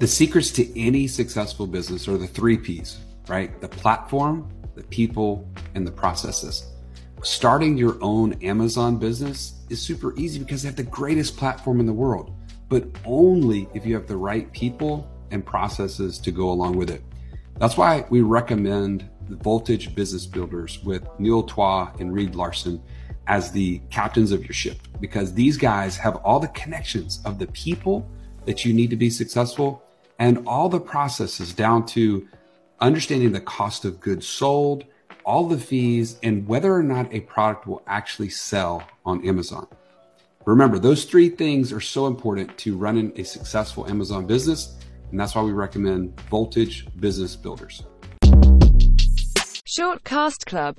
The secrets to any successful business are the three P's, right? The platform, the people, and the processes. Starting your own Amazon business is super easy because they have the greatest platform in the world, but only if you have the right people and processes to go along with it. That's why we recommend the Voltage Business Builders with Neil Twa and Reed Larson as the captains of your ship because these guys have all the connections of the people that you need to be successful and all the processes down to understanding the cost of goods sold, all the fees, and whether or not a product will actually sell on Amazon. Remember, those three things are so important to running a successful Amazon business. And that's why we recommend Voltage Business Builders. Shortcast Club